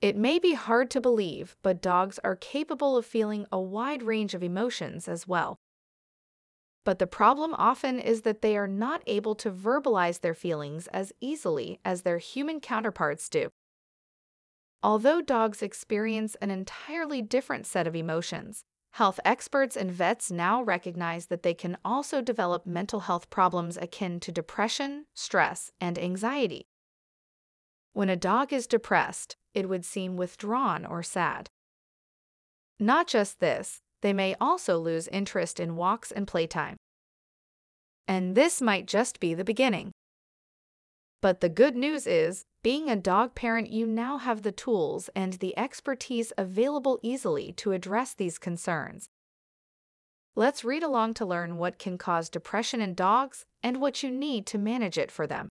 It may be hard to believe, but dogs are capable of feeling a wide range of emotions as well. But the problem often is that they are not able to verbalize their feelings as easily as their human counterparts do. Although dogs experience an entirely different set of emotions, health experts and vets now recognize that they can also develop mental health problems akin to depression, stress, and anxiety. When a dog is depressed, it would seem withdrawn or sad. Not just this, they may also lose interest in walks and playtime. And this might just be the beginning. But the good news is, being a dog parent, you now have the tools and the expertise available easily to address these concerns. Let's read along to learn what can cause depression in dogs and what you need to manage it for them.